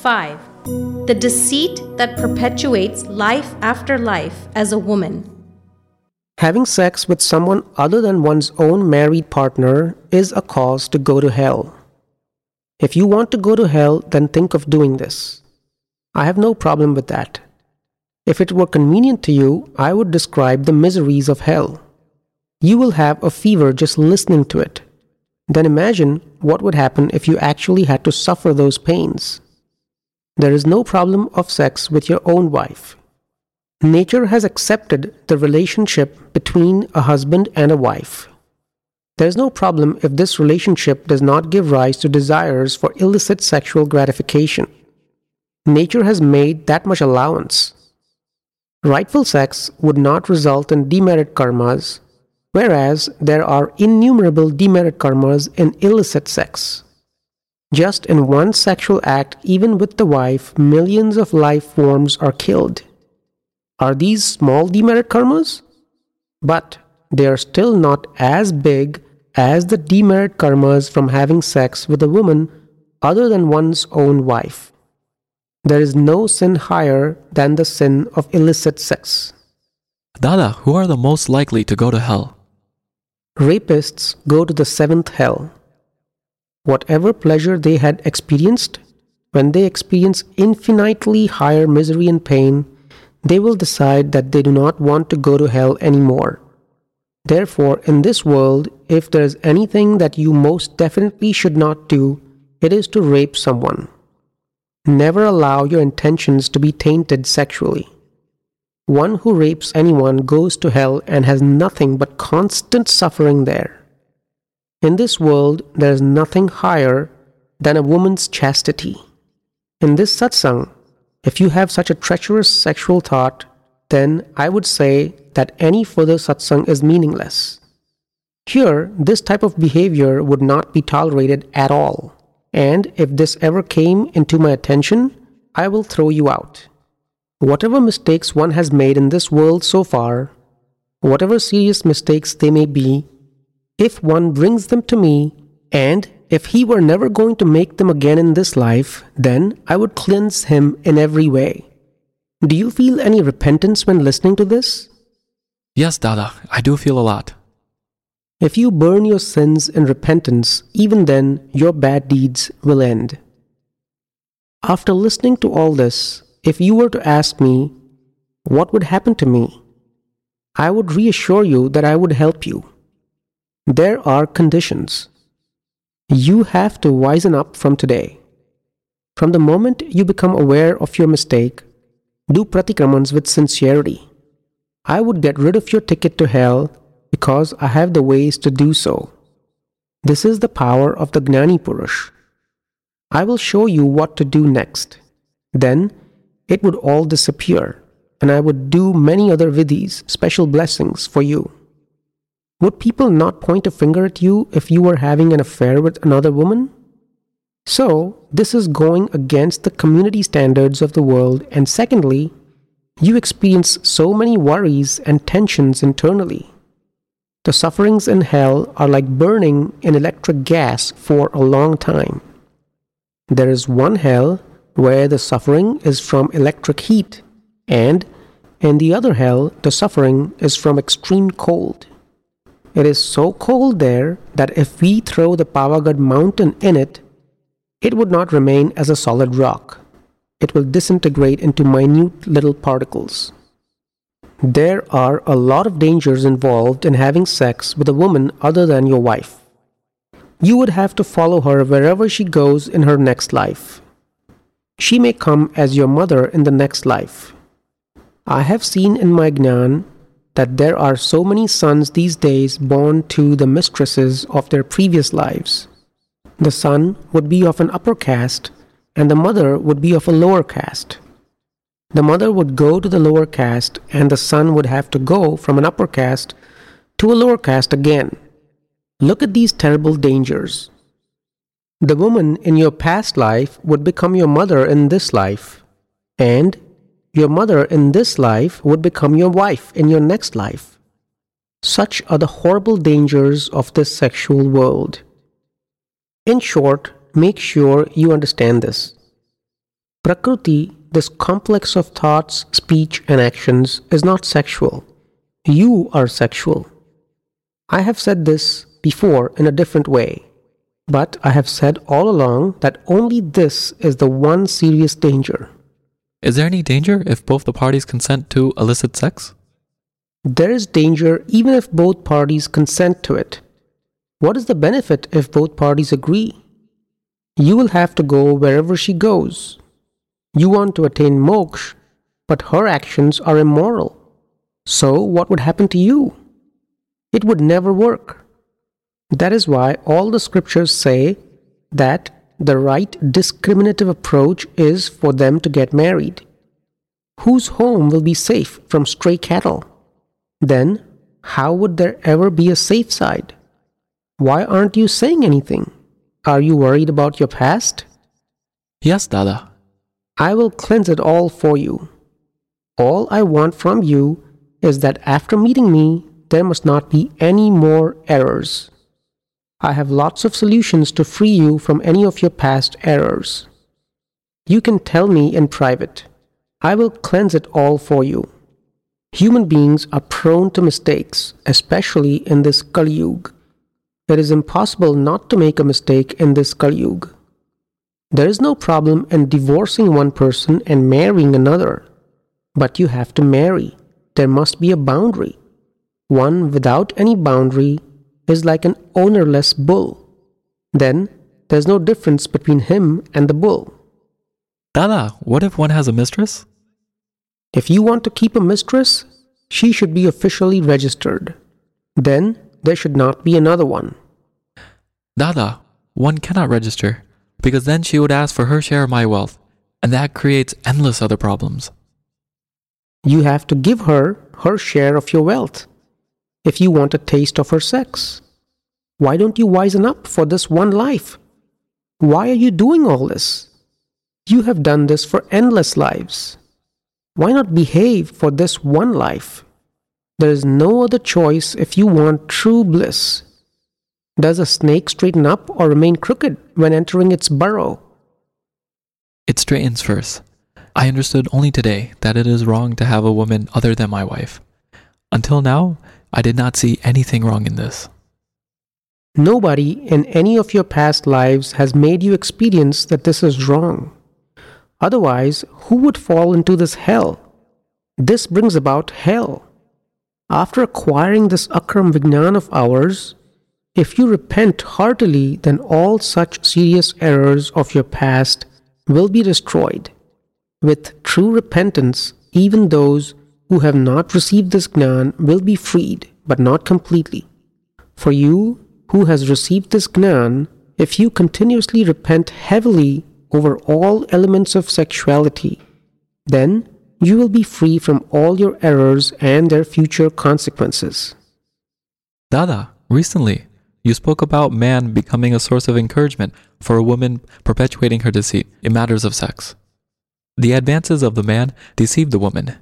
5. The deceit that perpetuates life after life as a woman. Having sex with someone other than one's own married partner is a cause to go to hell. If you want to go to hell, then think of doing this. I have no problem with that. If it were convenient to you, I would describe the miseries of hell. You will have a fever just listening to it. Then imagine what would happen if you actually had to suffer those pains. There is no problem of sex with your own wife. Nature has accepted the relationship between a husband and a wife. There is no problem if this relationship does not give rise to desires for illicit sexual gratification. Nature has made that much allowance. Rightful sex would not result in demerit karmas, whereas there are innumerable demerit karmas in illicit sex. Just in one sexual act, even with the wife, millions of life forms are killed. Are these small demerit karmas? But they are still not as big as the demerit karmas from having sex with a woman other than one's own wife. There is no sin higher than the sin of illicit sex. Dada, who are the most likely to go to hell? Rapists go to the seventh hell. Whatever pleasure they had experienced, when they experience infinitely higher misery and pain, they will decide that they do not want to go to hell anymore. Therefore, in this world, if there is anything that you most definitely should not do, it is to rape someone. Never allow your intentions to be tainted sexually. One who rapes anyone goes to hell and has nothing but constant suffering there. In this world, there is nothing higher than a woman's chastity. In this satsang, if you have such a treacherous sexual thought, then I would say that any further satsang is meaningless. Here, this type of behavior would not be tolerated at all. And if this ever came into my attention, I will throw you out. Whatever mistakes one has made in this world so far, whatever serious mistakes they may be, if one brings them to me, and if he were never going to make them again in this life, then I would cleanse him in every way. Do you feel any repentance when listening to this? Yes, Dada, I do feel a lot. If you burn your sins in repentance, even then your bad deeds will end. After listening to all this, if you were to ask me, what would happen to me? I would reassure you that I would help you. There are conditions. You have to wisen up from today. From the moment you become aware of your mistake, do pratikramans with sincerity. I would get rid of your ticket to hell because I have the ways to do so. This is the power of the Gnani Purush. I will show you what to do next. Then it would all disappear, and I would do many other vidhis, special blessings for you. Would people not point a finger at you if you were having an affair with another woman? So, this is going against the community standards of the world, and secondly, you experience so many worries and tensions internally. The sufferings in hell are like burning in electric gas for a long time. There is one hell where the suffering is from electric heat, and in the other hell, the suffering is from extreme cold. It is so cold there that if we throw the Pavagad mountain in it, it would not remain as a solid rock. It will disintegrate into minute little particles. There are a lot of dangers involved in having sex with a woman other than your wife. You would have to follow her wherever she goes in her next life. She may come as your mother in the next life. I have seen in my Gnan that there are so many sons these days born to the mistresses of their previous lives. The son would be of an upper caste, and the mother would be of a lower caste. The mother would go to the lower caste, and the son would have to go from an upper caste to a lower caste again. Look at these terrible dangers. The woman in your past life would become your mother in this life, and your mother in this life would become your wife in your next life. Such are the horrible dangers of this sexual world. In short, make sure you understand this. Prakriti, this complex of thoughts, speech, and actions, is not sexual. You are sexual. I have said this before in a different way, but I have said all along that only this is the one serious danger. Is there any danger if both the parties consent to illicit sex? There is danger even if both parties consent to it. What is the benefit if both parties agree? You will have to go wherever she goes. You want to attain moksha, but her actions are immoral. So, what would happen to you? It would never work. That is why all the scriptures say that the right discriminative approach is for them to get married. Whose home will be safe from stray cattle? Then, how would there ever be a safe side? Why aren't you saying anything? Are you worried about your past? Yes, Dada. I will cleanse it all for you. All I want from you is that after meeting me, there must not be any more errors. I have lots of solutions to free you from any of your past errors. You can tell me in private. I will cleanse it all for you. Human beings are prone to mistakes, especially in this Kali Yuga. It is impossible not to make a mistake in this Kali Yuga. There is no problem in divorcing one person and marrying another. But you have to marry. There must be a boundary. One without any boundary is like an ownerless bull. Then there's no difference between him and the bull. Dada, what if one has a mistress? If you want to keep a mistress, she should be officially registered. Then there should not be another one. Dada, one cannot register, because then she would ask for her share of my wealth, and that creates endless other problems. You have to give her her share of your wealth if you want a taste of her sex. Why don't you wisen up for this one life? Why are you doing all this? You have done this for endless lives. Why not behave for this one life? There is no other choice if you want true bliss. Does a snake straighten up or remain crooked when entering its burrow? It straightens first. I understood only today that it is wrong to have a woman other than my wife. Until now, I did not see anything wrong in this. Nobody in any of your past lives has made you experience that this is wrong. Otherwise, who would fall into this hell? This brings about hell. After acquiring this Akram Vignan of ours, if you repent heartily, then all such serious errors of your past will be destroyed. With true repentance, even those who have not received this Gnan will be freed, but not completely. For you who has received this Gnan, if you continuously repent heavily over all elements of sexuality, then you will be free from all your errors and their future consequences. Dada, recently, you spoke about man becoming a source of encouragement for a woman perpetuating her deceit in matters of sex. The advances of the man deceive the woman.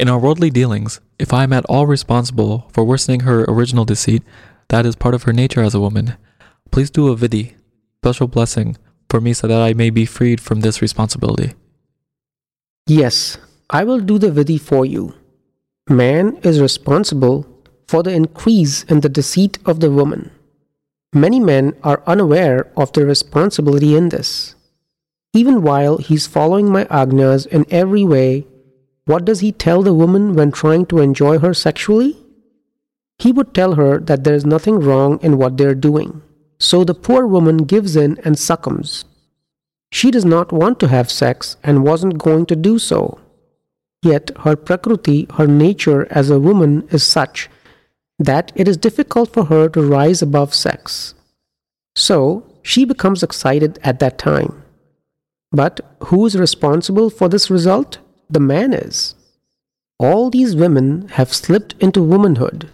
In our worldly dealings, if I am at all responsible for worsening her original deceit, that is part of her nature as a woman, please do a vidhi, special blessing, for me so that I may be freed from this responsibility. Yes, I will do the vidhi for you. Man is responsible for the increase in the deceit of the woman. Many men are unaware of their responsibility in this. Even while he's following my agnas in every way, what does he tell the woman when trying to enjoy her sexually? He would tell her that there is nothing wrong in what they are doing. So the poor woman gives in and succumbs. She does not want to have sex and wasn't going to do so. Yet her prakriti, her nature as a woman, is such that it is difficult for her to rise above sex. So she becomes excited at that time. But who is responsible for this result? The man is. All these women have slipped into womanhood,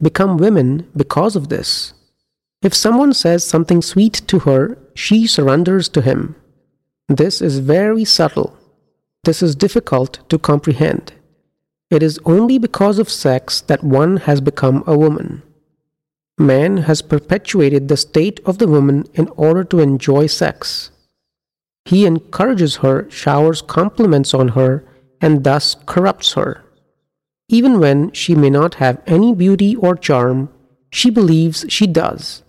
become women because of this. If someone says something sweet to her, she surrenders to him. This is very subtle. This is difficult to comprehend. It is only because of sex that one has become a woman. Man has perpetuated the state of the woman in order to enjoy sex. He encourages her, showers compliments on her, and thus corrupts her. Even when she may not have any beauty or charm, she believes she does.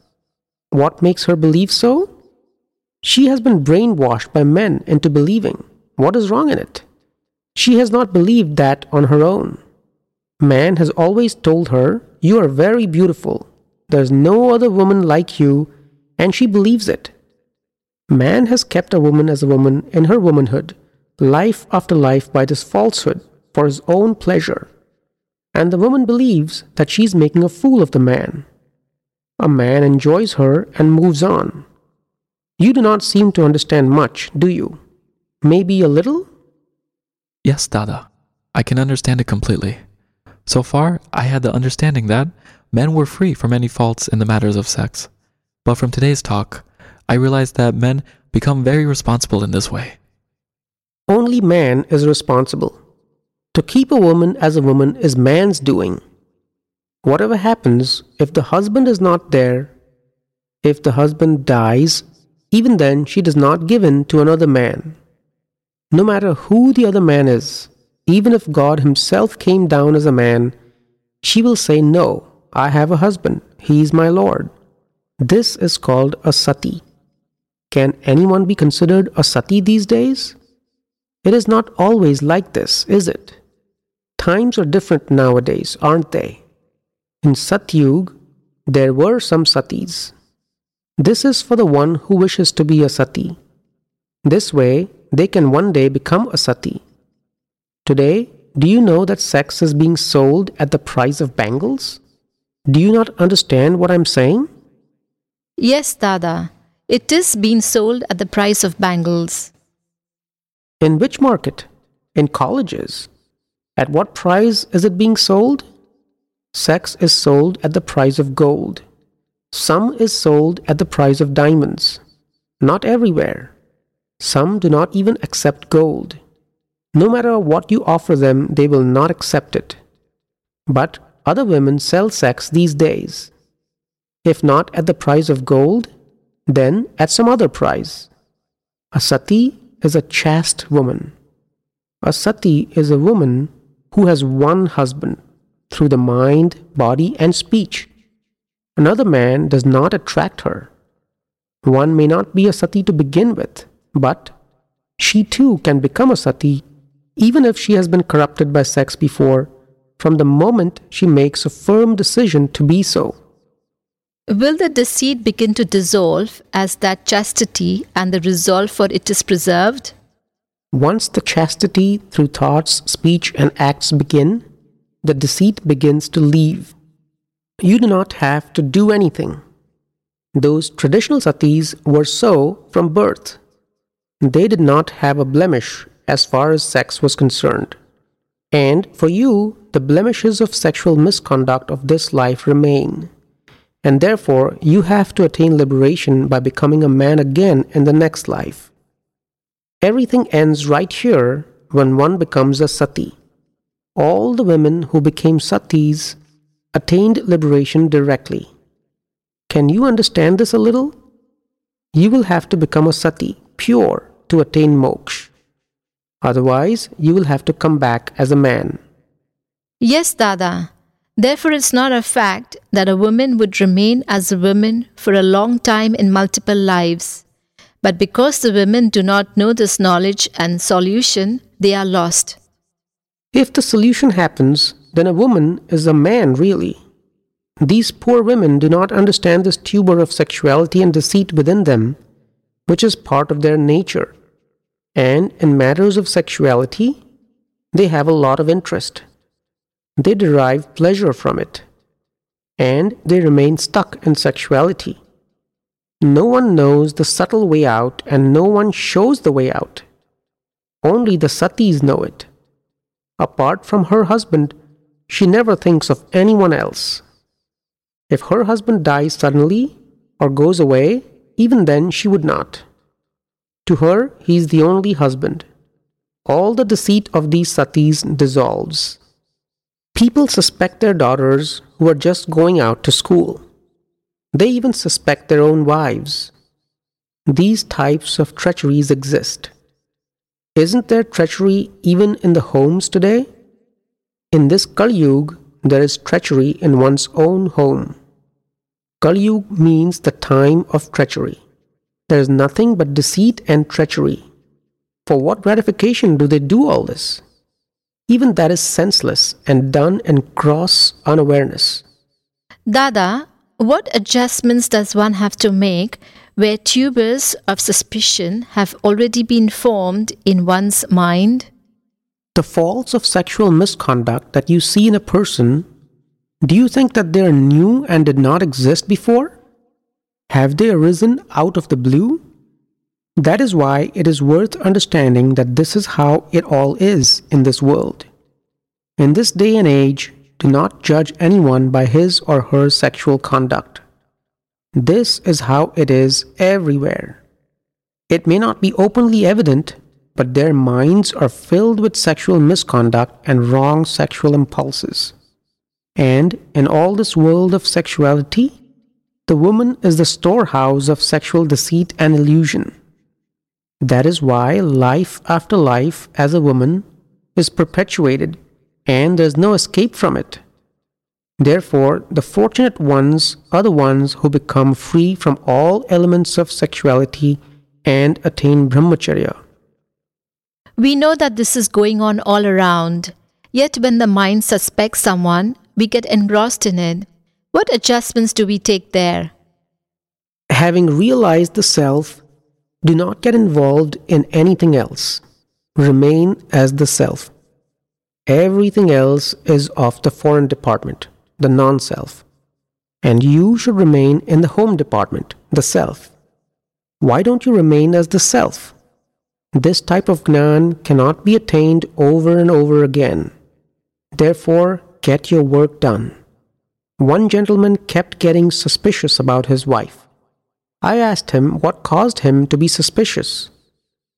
What makes her believe so? She has been brainwashed by men into believing. What is wrong in it? She has not believed that on her own. Man has always told her, You are very beautiful. There's no other woman like you, and she believes it. Man has kept a woman as a woman in her womanhood, life after life by this falsehood for his own pleasure. And the woman believes that she's making a fool of the man. A man enjoys her and moves on. You do not seem to understand much, do you? Maybe a little? Yes, Dada. I can understand it completely. So far, I had the understanding that men were free from any faults in the matters of sex. But from today's talk, I realized that men become very responsible in this way. Only man is responsible. To keep a woman as a woman is man's doing. Whatever happens, if the husband is not there, if the husband dies, even then she does not give in to another man. No matter who the other man is, even if God Himself came down as a man, she will say, No, I have a husband, he is my Lord. This is called a sati. Can anyone be considered a sati these days? It is not always like this, is it? Times are different nowadays, aren't they? In Satyug, there were some satis. This is for the one who wishes to be a sati. This way, they can one day become a sati. Today, do you know that sex is being sold at the price of bangles? Do you not understand what I'm saying? Yes, Dada. It is being sold at the price of bangles. In which market? In colleges. At what price is it being sold? Sex is sold at the price of gold. Some is sold at the price of diamonds. Not everywhere. Some do not even accept gold. No matter what you offer them, they will not accept it. But other women sell sex these days. If not at the price of gold, then at some other price. A sati is a chaste woman. A sati is a woman who has one husband through the mind, body, and speech. Another man does not attract her. One may not be a sati to begin with, but she too can become a sati even if she has been corrupted by sex before, from the moment she makes a firm decision to be so. Will the deceit begin to dissolve as that chastity and the resolve for it is preserved? Once the chastity through thoughts, speech, and acts begin, the deceit begins to leave. You do not have to do anything. Those traditional satis were so from birth. They did not have a blemish as far as sex was concerned. And for you, the blemishes of sexual misconduct of this life remain. And therefore, you have to attain liberation by becoming a man again in the next life. Everything ends right here when one becomes a sati. All the women who became satis attained liberation directly. Can you understand this a little? You will have to become a sati, pure, to attain moksha. Otherwise, you will have to come back as a man. Yes, Dada. Therefore, it's not a fact that a woman would remain as a woman for a long time in multiple lives. But because the women do not know this knowledge and solution, they are lost. If the solution happens, then a woman is a man really. These poor women do not understand this tuber of sexuality and deceit within them, which is part of their nature and in matters of sexuality, they have a lot of interest. They derive pleasure from it, and they remain stuck in sexuality. No one knows the subtle way out, and no one shows the way out. Only the satis know it. Apart from her husband, she never thinks of anyone else. If her husband dies suddenly or goes away, even then she would not. To her, he is the only husband. All the deceit of these satis dissolves. People suspect their daughters who are just going out to school. They even suspect their own wives. these types of treacheries exist. Isn't there treachery even in the homes today? In this Kali Yuga, there is treachery in one's own home. Kali Yuga means the time of treachery. There is nothing but deceit and treachery. For what gratification do they do all this? Even that is senseless and done in gross unawareness. Dada, what adjustments does one have to make where tubers of suspicion have already been formed in one's mind? The faults of sexual misconduct that you see in a person, do you think that they are new and did not exist before? Have they arisen out of the blue? That is why it is worth understanding that this is how it all is in this world. In this day and age, do not judge anyone by his or her sexual conduct. This is how it is everywhere. It may not be openly evident, but their minds are filled with sexual misconduct and wrong sexual impulses. And in all this world of sexuality, the woman is the storehouse of sexual deceit and illusion. That is why life after life as a woman is perpetuated and there's no escape from it. Therefore, the fortunate ones are the ones who become free from all elements of sexuality and attain brahmacharya. We know that this is going on all around. Yet, when the mind suspects someone, we get engrossed in it. What adjustments do we take there? Having realized the self, do not get involved in anything else. Remain as the self. Everything else is of the foreign department the non self. And you should remain in the home department, the self. Why don't you remain as the self? This type of Gnan cannot be attained over and over again. Therefore, get your work done. One gentleman kept getting suspicious about his wife. I asked him what caused him to be suspicious.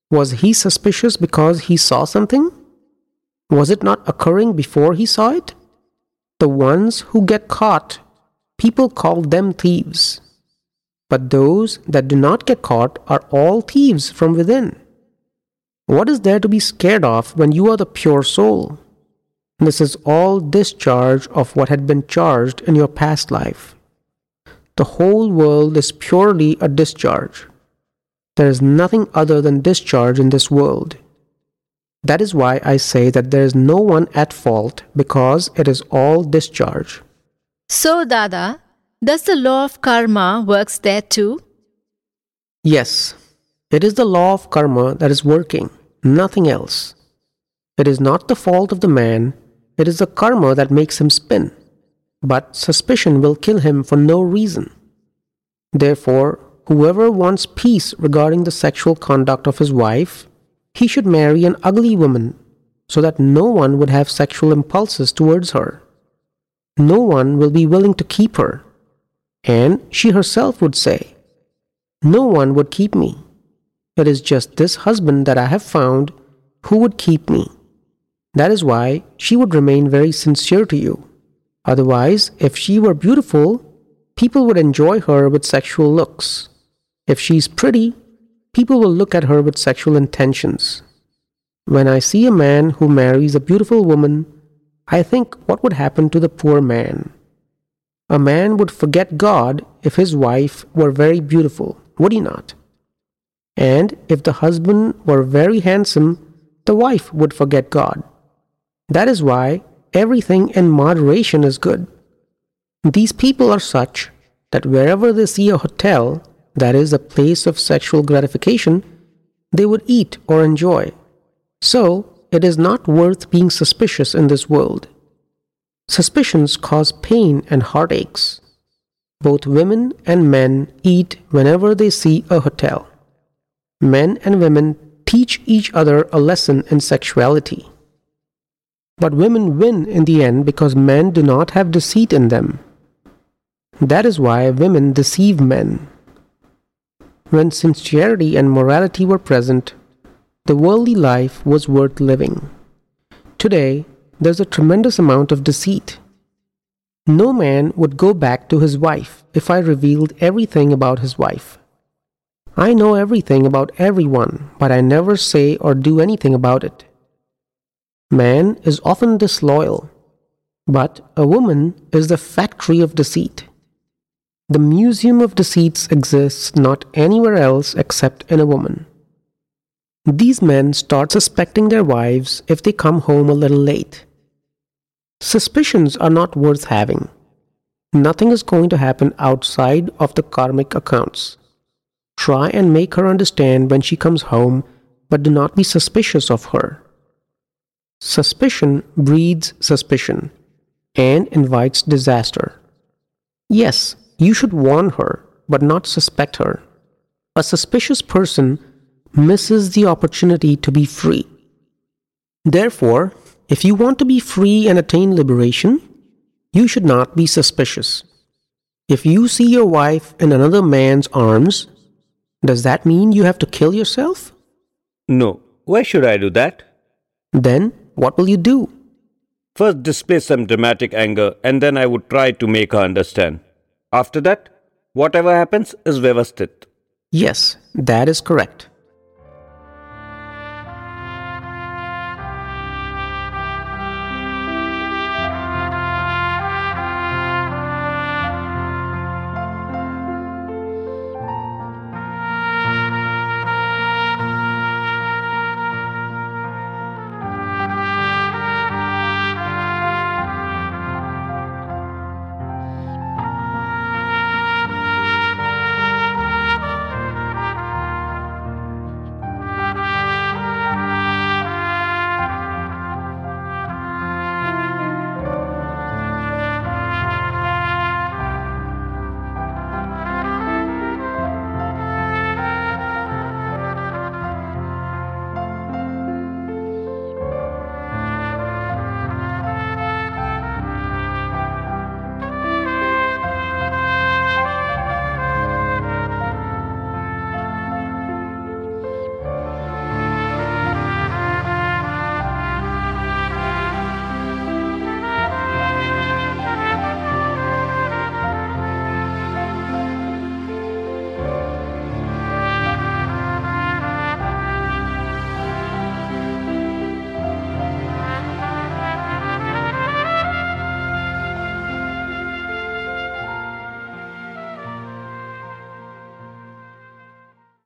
Was he suspicious because he saw something? Was it not occurring before he saw it? The ones who get caught, people call them thieves. But those that do not get caught are all thieves from within. What is there to be scared of when you are the pure soul? This is all discharge of what had been charged in your past life. The whole world is purely a discharge. There is nothing other than discharge in this world. That is why I say that there is no one at fault because it is all discharge. So, Dada, does the law of karma works there too? Yes, it is the law of karma that is working, nothing else. It is not the fault of the man, it is the karma that makes him spin. But suspicion will kill him for no reason. Therefore, whoever wants peace regarding the sexual conduct of his wife he should marry an ugly woman so that no one would have sexual impulses towards her. No one will be willing to keep her. And she herself would say, No one would keep me. It is just this husband that I have found who would keep me. That is why she would remain very sincere to you. Otherwise, if she were beautiful, people would enjoy her with sexual looks. If she's pretty, people will look at her with sexual intentions. When I see a man who marries a beautiful woman, I think what would happen to the poor man. A man would forget God if his wife were very beautiful, would he not? And if the husband were very handsome, the wife would forget God. That is why everything in moderation is good. These people are such that wherever they see a hotel, that is, a place of sexual gratification, they would eat or enjoy. So, it is not worth being suspicious in this world. Suspicions cause pain and heartaches. Both women and men eat whenever they see a hotel. Men and women teach each other a lesson in sexuality. But women win in the end because men do not have deceit in them. That is why women deceive men. When sincerity and morality were present, the worldly life was worth living. Today, there's a tremendous amount of deceit. No man would go back to his wife if I revealed everything about his wife. I know everything about everyone, but I never say or do anything about it. Man is often disloyal, but a woman is the factory of deceit. The museum of deceits exists not anywhere else except in a woman. These men start suspecting their wives if they come home a little late. Suspicions are not worth having. Nothing is going to happen outside of the karmic accounts. Try and make her understand when she comes home, but do not be suspicious of her. Suspicion breeds suspicion and invites disaster. Yes, you should warn her, but not suspect her. A suspicious person misses the opportunity to be free. Therefore, if you want to be free and attain liberation, you should not be suspicious. If you see your wife in another man's arms, does that mean you have to kill yourself? No. Why should I do that? Then what will you do? First, display some dramatic anger, and then I would try to make her understand. After that, whatever happens is Vyavasthit. Yes, that is correct.